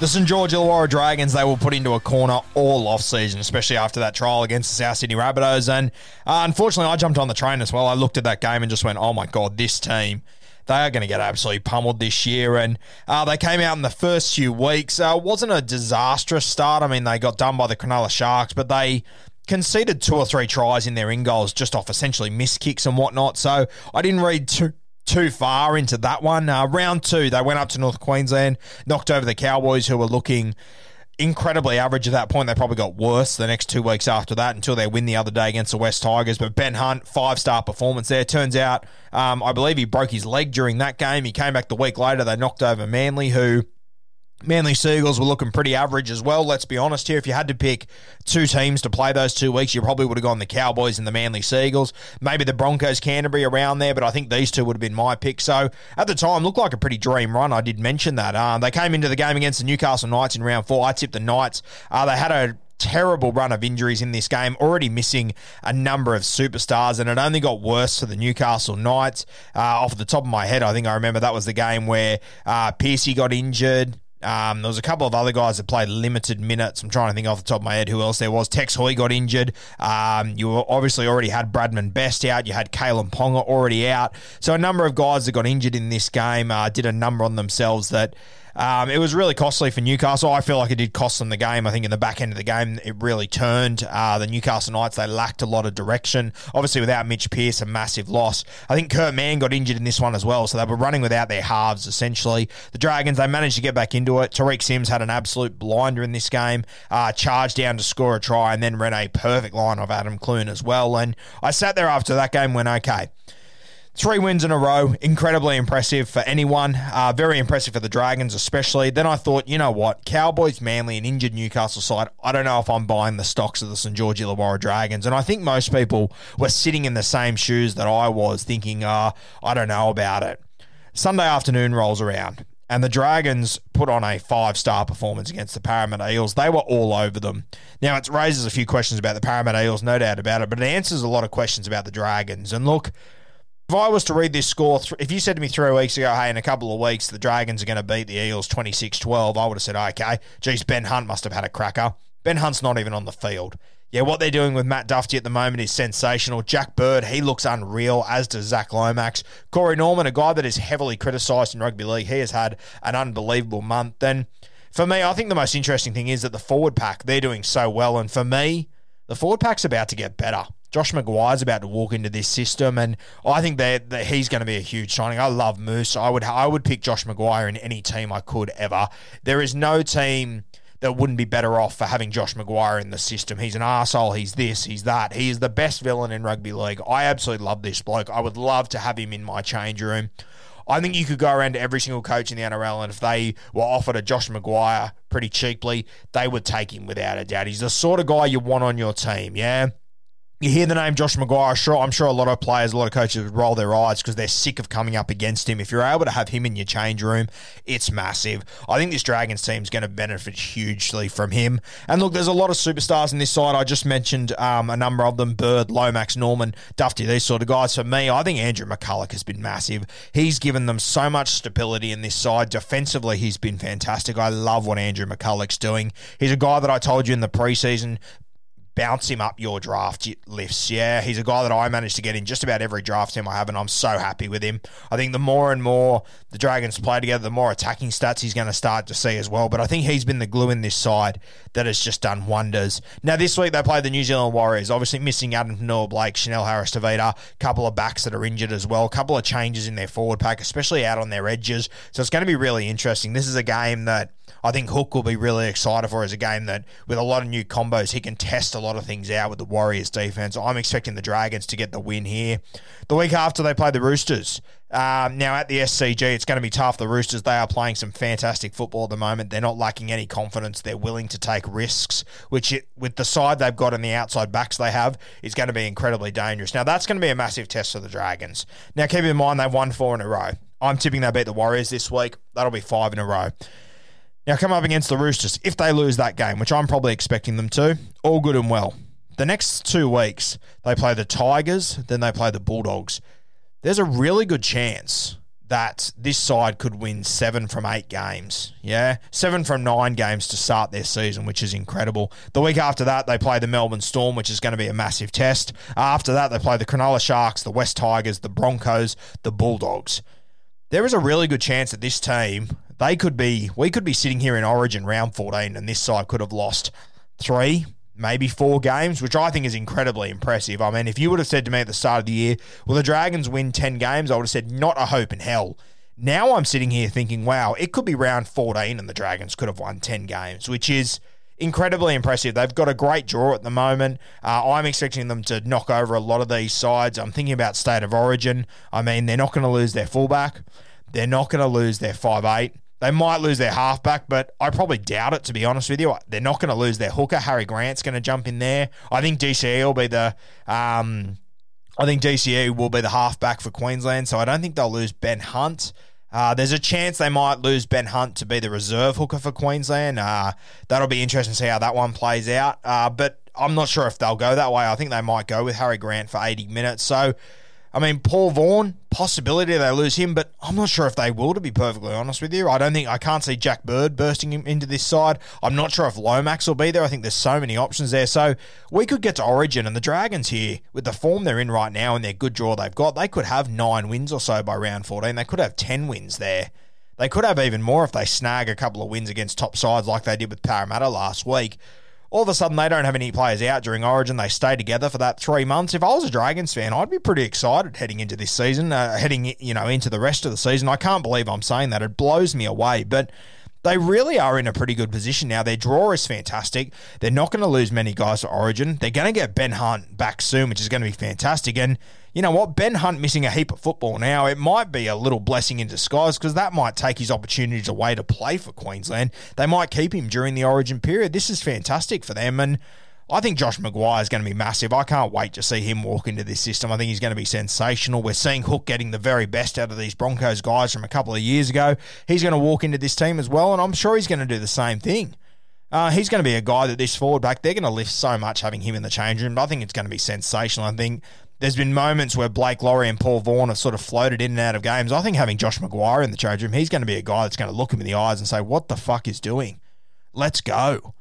The St George Illawarra Dragons, they were put into a corner all off season, especially after that trial against the South Sydney Rabbitohs. And uh, unfortunately, I jumped on the train as well. I looked at that game and just went, oh my God, this team. They are going to get absolutely pummeled this year. And uh, they came out in the first few weeks. Uh, wasn't a disastrous start. I mean, they got done by the Cronulla Sharks, but they conceded two or three tries in their in goals just off essentially missed kicks and whatnot. So I didn't read too too far into that one. Uh, round two, they went up to North Queensland, knocked over the Cowboys, who were looking incredibly average at that point. They probably got worse the next two weeks after that until they win the other day against the West Tigers. But Ben Hunt, five star performance there. Turns out, um, I believe he broke his leg during that game. He came back the week later. They knocked over Manly, who. Manly Seagulls were looking pretty average as well. Let's be honest here. If you had to pick two teams to play those two weeks, you probably would have gone the Cowboys and the Manly Seagulls. Maybe the Broncos Canterbury around there, but I think these two would have been my pick. So at the time, looked like a pretty dream run. I did mention that. Um, they came into the game against the Newcastle Knights in round four. I tipped the Knights. Uh, they had a terrible run of injuries in this game, already missing a number of superstars, and it only got worse for the Newcastle Knights. Uh, off the top of my head, I think I remember that was the game where uh, Piercy got injured. Um, there was a couple of other guys that played limited minutes. I'm trying to think off the top of my head who else there was. Tex Hoy got injured. Um, you obviously already had Bradman Best out. You had Kalyn Ponga already out. So a number of guys that got injured in this game uh, did a number on themselves that um, it was really costly for Newcastle. I feel like it did cost them the game. I think in the back end of the game, it really turned. Uh, the Newcastle Knights, they lacked a lot of direction. Obviously, without Mitch Pearce, a massive loss. I think Kurt Mann got injured in this one as well, so they were running without their halves, essentially. The Dragons, they managed to get back into it. Tariq Sims had an absolute blinder in this game, uh, charged down to score a try, and then ran a perfect line of Adam Clune as well. And I sat there after that game, went, okay. Three wins in a row, incredibly impressive for anyone. Uh, very impressive for the Dragons, especially. Then I thought, you know what, Cowboys, Manly, and injured Newcastle side. I don't know if I'm buying the stocks of the St George Illawarra Dragons, and I think most people were sitting in the same shoes that I was, thinking, uh, I don't know about it. Sunday afternoon rolls around, and the Dragons put on a five star performance against the Parramatta Eels. They were all over them. Now, it raises a few questions about the Parramatta Eels, no doubt about it, but it answers a lot of questions about the Dragons. And look, if I was to read this score, if you said to me three weeks ago, hey, in a couple of weeks, the Dragons are going to beat the Eels 26 12, I would have said, okay, geez, Ben Hunt must have had a cracker. Ben Hunt's not even on the field. Yeah, what they're doing with Matt Dufty at the moment is sensational. Jack Bird, he looks unreal, as does Zach Lomax. Corey Norman, a guy that is heavily criticised in rugby league, he has had an unbelievable month. And for me, I think the most interesting thing is that the forward pack, they're doing so well. And for me, the forward pack's about to get better. Josh McGuire's about to walk into this system, and I think that, that he's going to be a huge signing. I love Moose. I would I would pick Josh McGuire in any team I could ever. There is no team that wouldn't be better off for having Josh McGuire in the system. He's an arsehole. He's this. He's that. He is the best villain in rugby league. I absolutely love this bloke. I would love to have him in my change room. I think you could go around to every single coach in the NRL, and if they were offered a Josh McGuire pretty cheaply, they would take him without a doubt. He's the sort of guy you want on your team, yeah? You hear the name Josh McGuire, sure, I'm sure a lot of players, a lot of coaches roll their eyes because they're sick of coming up against him. If you're able to have him in your change room, it's massive. I think this Dragons team is going to benefit hugely from him. And look, there's a lot of superstars in this side. I just mentioned um, a number of them Bird, Lomax, Norman, Dufty, these sort of guys. For me, I think Andrew McCullough has been massive. He's given them so much stability in this side. Defensively, he's been fantastic. I love what Andrew McCullough's doing. He's a guy that I told you in the preseason bounce him up your draft lifts. Yeah, he's a guy that I managed to get in just about every draft team I have, and I'm so happy with him. I think the more and more the Dragons play together, the more attacking stats he's going to start to see as well. But I think he's been the glue in this side that has just done wonders. Now, this week they play the New Zealand Warriors, obviously missing Addin Fonua-Blake, Chanel Harris Tavita, a couple of backs that are injured as well, a couple of changes in their forward pack, especially out on their edges. So it's going to be really interesting. This is a game that I think Hook will be really excited for as a game that, with a lot of new combos, he can test a lot of things out with the Warriors defense. I'm expecting the Dragons to get the win here. The week after they play the Roosters. Um, now at the SCG, it's going to be tough. The Roosters, they are playing some fantastic football at the moment. They're not lacking any confidence. They're willing to take risks, which it, with the side they've got and the outside backs they have is going to be incredibly dangerous. Now that's going to be a massive test for the Dragons. Now keep in mind they've won four in a row. I'm tipping they beat the Warriors this week. That'll be five in a row. Now, come up against the Roosters. If they lose that game, which I'm probably expecting them to, all good and well. The next two weeks, they play the Tigers, then they play the Bulldogs. There's a really good chance that this side could win seven from eight games. Yeah, seven from nine games to start their season, which is incredible. The week after that, they play the Melbourne Storm, which is going to be a massive test. After that, they play the Cronulla Sharks, the West Tigers, the Broncos, the Bulldogs. There is a really good chance that this team they could be, we could be sitting here in Origin round 14 and this side could have lost three, maybe four games, which I think is incredibly impressive. I mean, if you would have said to me at the start of the year, well, the Dragons win 10 games, I would have said, not a hope in hell. Now I'm sitting here thinking, wow, it could be round 14 and the Dragons could have won 10 games, which is incredibly impressive. They've got a great draw at the moment. Uh, I'm expecting them to knock over a lot of these sides. I'm thinking about state of origin. I mean, they're not going to lose their fullback. They're not going to lose their five eight. They might lose their halfback, but I probably doubt it, to be honest with you. They're not going to lose their hooker. Harry Grant's going to jump in there. I think DCE will be the. Um, I think DCE will be the halfback for Queensland, so I don't think they'll lose Ben Hunt. Uh, there's a chance they might lose Ben Hunt to be the reserve hooker for Queensland. Uh, that'll be interesting to see how that one plays out. Uh, but I'm not sure if they'll go that way. I think they might go with Harry Grant for 80 minutes. So I mean, Paul Vaughan, possibility they lose him, but I'm not sure if they will, to be perfectly honest with you. I don't think, I can't see Jack Bird bursting into this side. I'm not sure if Lomax will be there. I think there's so many options there. So we could get to Origin, and the Dragons here, with the form they're in right now and their good draw they've got, they could have nine wins or so by round 14. They could have 10 wins there. They could have even more if they snag a couple of wins against top sides like they did with Parramatta last week all of a sudden they don't have any players out during Origin. They stay together for that three months. If I was a Dragons fan, I'd be pretty excited heading into this season, uh, heading you know into the rest of the season. I can't believe I'm saying that. It blows me away, but. They really are in a pretty good position now. Their draw is fantastic. They're not going to lose many guys to Origin. They're going to get Ben Hunt back soon, which is going to be fantastic. And you know what? Ben Hunt missing a heap of football now, it might be a little blessing in disguise because that might take his opportunities away to play for Queensland. They might keep him during the origin period. This is fantastic for them. And I think Josh McGuire is going to be massive. I can't wait to see him walk into this system. I think he's going to be sensational. We're seeing Hook getting the very best out of these Broncos guys from a couple of years ago. He's going to walk into this team as well, and I'm sure he's going to do the same thing. Uh, he's going to be a guy that this forward back, they're going to lift so much having him in the change room. I think it's going to be sensational. I think there's been moments where Blake Lawrie and Paul Vaughan have sort of floated in and out of games. I think having Josh McGuire in the change room, he's going to be a guy that's going to look him in the eyes and say, "What the fuck is doing? Let's go."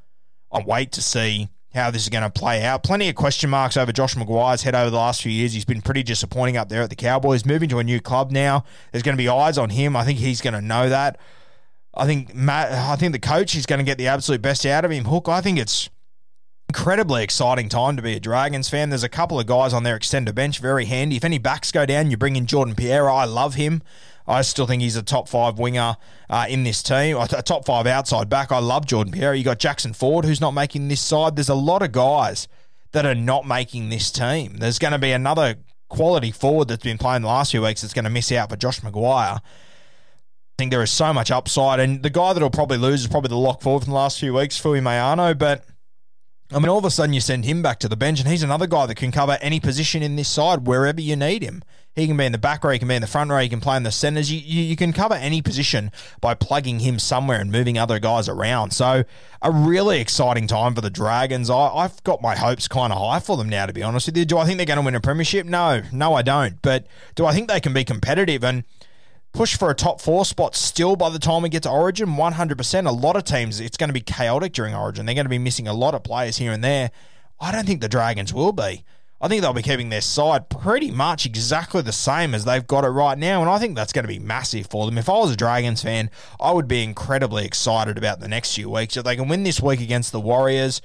I wait to see how this is going to play out. Plenty of question marks over Josh McGuire's head over the last few years. He's been pretty disappointing up there at the Cowboys. Moving to a new club now, there's going to be eyes on him. I think he's going to know that. I think Matt. I think the coach is going to get the absolute best out of him. Hook. I think it's incredibly exciting time to be a Dragons fan. There's a couple of guys on their extender bench, very handy. If any backs go down, you bring in Jordan Pereira. I love him. I still think he's a top five winger uh, in this team, a top five outside back. I love Jordan Pereira. You got Jackson Ford, who's not making this side. There's a lot of guys that are not making this team. There's going to be another quality forward that's been playing the last few weeks that's going to miss out for Josh McGuire. I think there is so much upside, and the guy that'll probably lose is probably the lock forward from the last few weeks, Fuimaono, but I mean, all of a sudden you send him back to the bench, and he's another guy that can cover any position in this side wherever you need him. He can be in the back row, he can be in the front row, he can play in the centres. You, you, you can cover any position by plugging him somewhere and moving other guys around. So, a really exciting time for the Dragons. I, I've got my hopes kind of high for them now, to be honest with you. Do I think they're going to win a premiership? No, no, I don't. But do I think they can be competitive? And push for a top four spot still by the time we get to Origin, 100%. A lot of teams, it's going to be chaotic during Origin. They're going to be missing a lot of players here and there. I don't think the Dragons will be. I think they'll be keeping their side pretty much exactly the same as they've got it right now, and I think that's going to be massive for them. If I was a Dragons fan, I would be incredibly excited about the next few weeks. If they can win this week against the Warriors,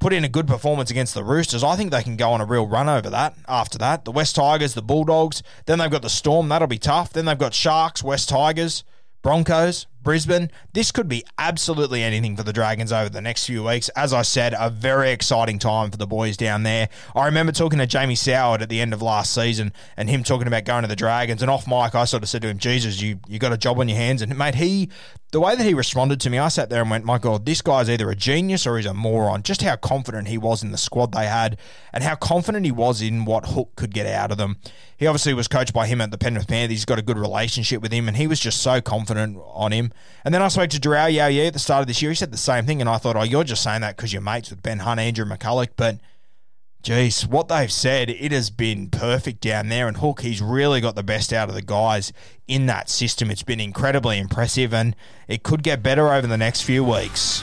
put in a good performance against the Roosters, I think they can go on a real run over that. After that, the West Tigers, the Bulldogs, then they've got the Storm, that'll be tough. Then they've got Sharks, West Tigers, Broncos, Brisbane. This could be absolutely anything for the Dragons over the next few weeks. As I said, a very exciting time for the boys down there. I remember talking to Jamie Soward at the end of last season and him talking about going to the Dragons. And off mic, I sort of said to him, Jesus, you, you got a job on your hands. And mate, he, the way that he responded to me, I sat there and went, my God, this guy's either a genius or he's a moron. Just how confident he was in the squad they had and how confident he was in what Hook could get out of them. He obviously was coached by him at the Penrith Panthers. He's got a good relationship with him and he was just so confident on him. And then I spoke to Darrell Yao yeah at the start of this year. He said the same thing, and I thought, oh, you're just saying that because you're mates with Ben Hunt, Andrew McCullough. But, geez, what they've said, it has been perfect down there. And Hook, he's really got the best out of the guys in that system. It's been incredibly impressive, and it could get better over the next few weeks.